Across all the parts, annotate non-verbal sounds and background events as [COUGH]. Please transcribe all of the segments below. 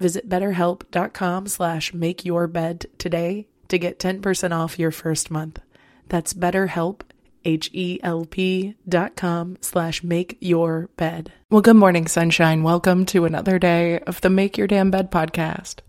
Visit betterhelp.com slash make your bed today to get 10% off your first month. That's betterhelp, H-E-L-P dot com slash make your bed. Well, good morning, sunshine. Welcome to another day of the Make Your Damn Bed podcast.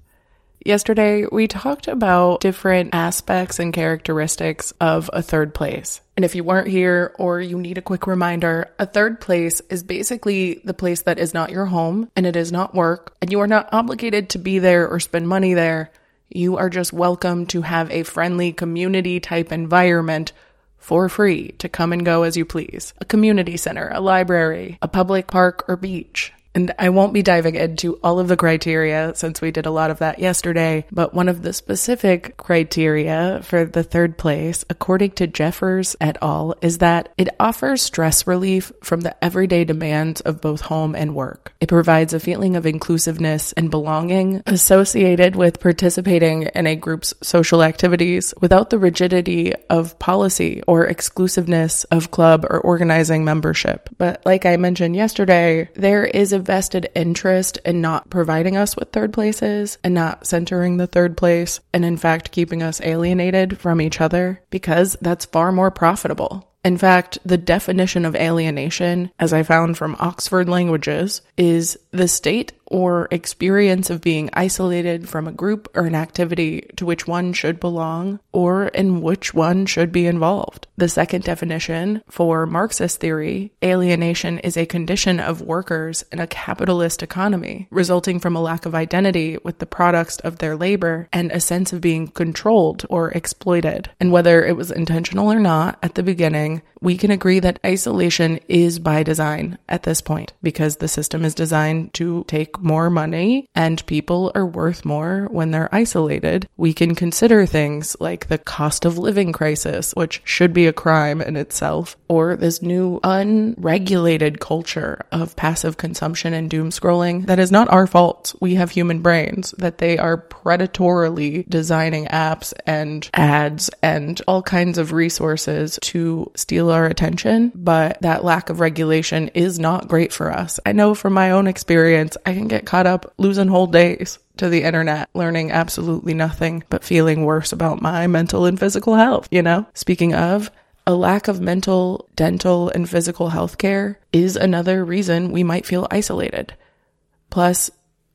Yesterday, we talked about different aspects and characteristics of a third place. And if you weren't here or you need a quick reminder, a third place is basically the place that is not your home and it is not work, and you are not obligated to be there or spend money there. You are just welcome to have a friendly community type environment for free to come and go as you please. A community center, a library, a public park or beach. And I won't be diving into all of the criteria since we did a lot of that yesterday, but one of the specific criteria for the third place, according to Jeffers et al., is that it offers stress relief from the everyday demands of both home and work. It provides a feeling of inclusiveness and belonging associated with participating in a group's social activities without the rigidity of policy or exclusiveness of club or organizing membership. But like I mentioned yesterday, there is a vested interest in not providing us with third places and not centering the third place, and in fact, keeping us alienated from each other because that's far more profitable. In fact, the definition of alienation, as I found from Oxford Languages, is the state or experience of being isolated from a group or an activity to which one should belong or in which one should be involved. The second definition for Marxist theory, alienation is a condition of workers in a capitalist economy resulting from a lack of identity with the products of their labor and a sense of being controlled or exploited. And whether it was intentional or not at the beginning, we can agree that isolation is by design at this point because the system is designed to take more money and people are worth more when they're isolated. We can consider things like the cost of living crisis, which should be a crime in itself, or this new unregulated culture of passive consumption and doom scrolling that is not our fault. We have human brains that they are predatorily designing apps and ads and all kinds of resources to steal our attention, but that lack of regulation is not great for us. I know from my own experience, I can get caught up losing whole days to the internet, learning absolutely nothing, but feeling worse about my mental and physical health, you know? Speaking of, a lack of mental, dental, and physical health care is another reason we might feel isolated. Plus,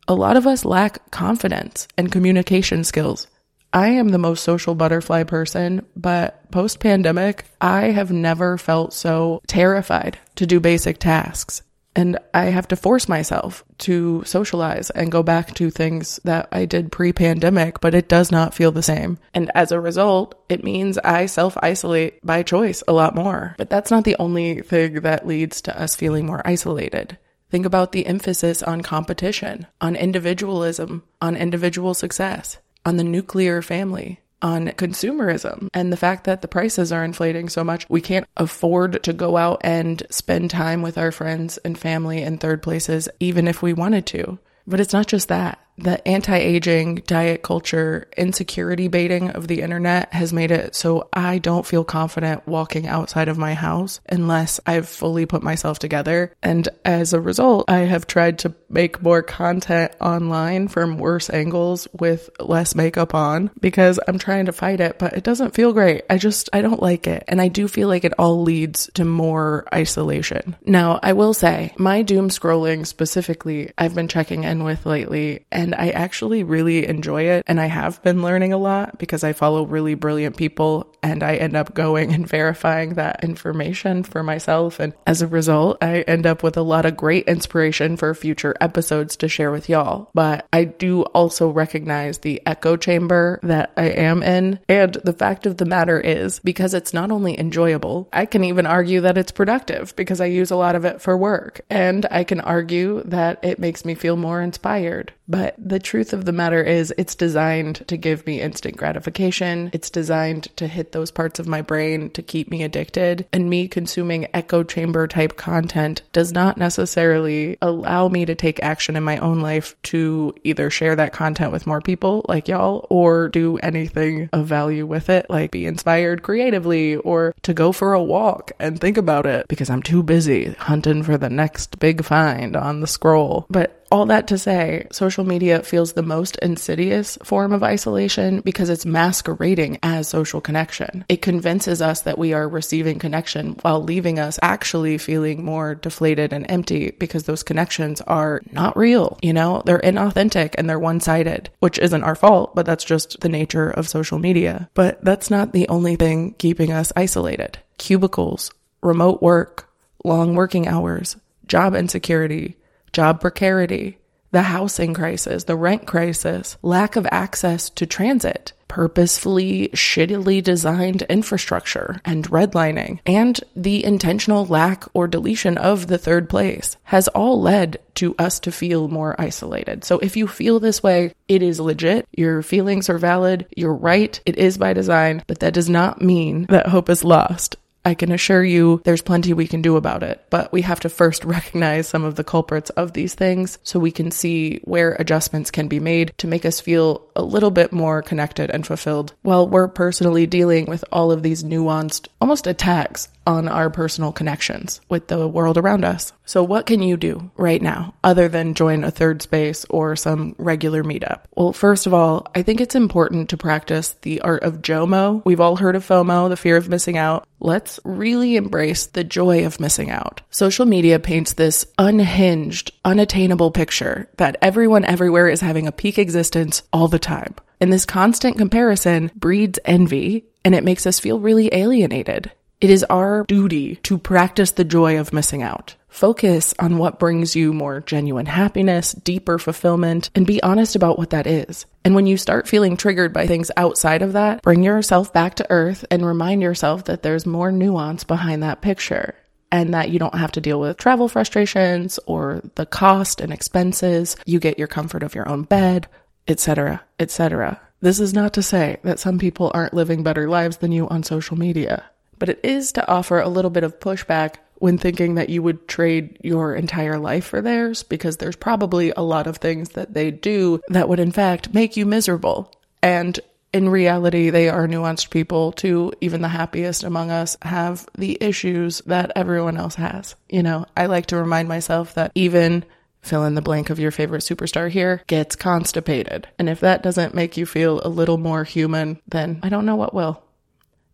a lot of us lack confidence and communication skills. I am the most social butterfly person, but post pandemic, I have never felt so terrified to do basic tasks. And I have to force myself to socialize and go back to things that I did pre pandemic, but it does not feel the same. And as a result, it means I self isolate by choice a lot more. But that's not the only thing that leads to us feeling more isolated. Think about the emphasis on competition, on individualism, on individual success, on the nuclear family, on consumerism and the fact that the prices are inflating so much. We can't afford to go out and spend time with our friends and family in third places, even if we wanted to. But it's not just that the anti aging diet culture insecurity baiting of the internet has made it so I don't feel confident walking outside of my house unless I've fully put myself together. And as a result, I have tried to make more content online from worse angles with less makeup on because I'm trying to fight it, but it doesn't feel great. I just, I don't like it. And I do feel like it all leads to more isolation. Now, I will say my doom scrolling specifically, I've been checking in with lately and and I actually really enjoy it. And I have been learning a lot because I follow really brilliant people and I end up going [LAUGHS] and verifying that information for myself. And as a result, I end up with a lot of great inspiration for future episodes to share with y'all. But I do also recognize the echo chamber that I am in. And the fact of the matter is, because it's not only enjoyable, I can even argue that it's productive because I use a lot of it for work. And I can argue that it makes me feel more inspired. But the truth of the matter is, it's designed to give me instant gratification. It's designed to hit those parts of my brain to keep me addicted. And me consuming echo chamber type content does not necessarily allow me to take action in my own life to either share that content with more people like y'all or do anything of value with it, like be inspired creatively or to go for a walk and think about it because I'm too busy hunting for the next big find on the scroll. But all that to say, social media feels the most insidious form of isolation because it's masquerading as social connection. It convinces us that we are receiving connection while leaving us actually feeling more deflated and empty because those connections are not real. You know, they're inauthentic and they're one sided, which isn't our fault, but that's just the nature of social media. But that's not the only thing keeping us isolated. Cubicles, remote work, long working hours, job insecurity, job precarity, the housing crisis, the rent crisis, lack of access to transit, purposefully shittily designed infrastructure and redlining, and the intentional lack or deletion of the third place has all led to us to feel more isolated. So if you feel this way, it is legit. Your feelings are valid. You're right. It is by design, but that does not mean that hope is lost. I can assure you there's plenty we can do about it, but we have to first recognize some of the culprits of these things so we can see where adjustments can be made to make us feel a little bit more connected and fulfilled while we're personally dealing with all of these nuanced, almost attacks on our personal connections with the world around us. So, what can you do right now other than join a third space or some regular meetup? Well, first of all, I think it's important to practice the art of JOMO. We've all heard of FOMO, the fear of missing out. Let's really embrace the joy of missing out. Social media paints this unhinged, unattainable picture that everyone everywhere is having a peak existence all the time. And this constant comparison breeds envy and it makes us feel really alienated. It is our duty to practice the joy of missing out. Focus on what brings you more genuine happiness, deeper fulfillment, and be honest about what that is. And when you start feeling triggered by things outside of that, bring yourself back to earth and remind yourself that there's more nuance behind that picture and that you don't have to deal with travel frustrations or the cost and expenses. You get your comfort of your own bed, etc., etc. This is not to say that some people aren't living better lives than you on social media but it is to offer a little bit of pushback when thinking that you would trade your entire life for theirs, because there's probably a lot of things that they do that would, in fact, make you miserable. And in reality, they are nuanced people too. Even the happiest among us have the issues that everyone else has. You know, I like to remind myself that even fill in the blank of your favorite superstar here gets constipated. And if that doesn't make you feel a little more human, then I don't know what will.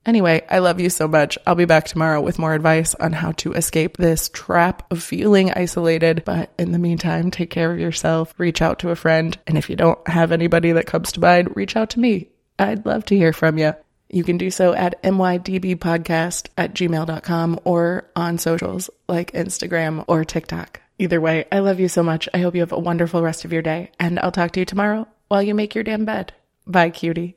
Anyway, I love you so much. I'll be back tomorrow with more advice on how to escape this trap of feeling isolated. But in the meantime, take care of yourself, reach out to a friend. And if you don't have anybody that comes to mind, reach out to me. I'd love to hear from you. You can do so at mydbpodcast at gmail.com or on socials like Instagram or TikTok. Either way, I love you so much. I hope you have a wonderful rest of your day, and I'll talk to you tomorrow while you make your damn bed. Bye, cutie.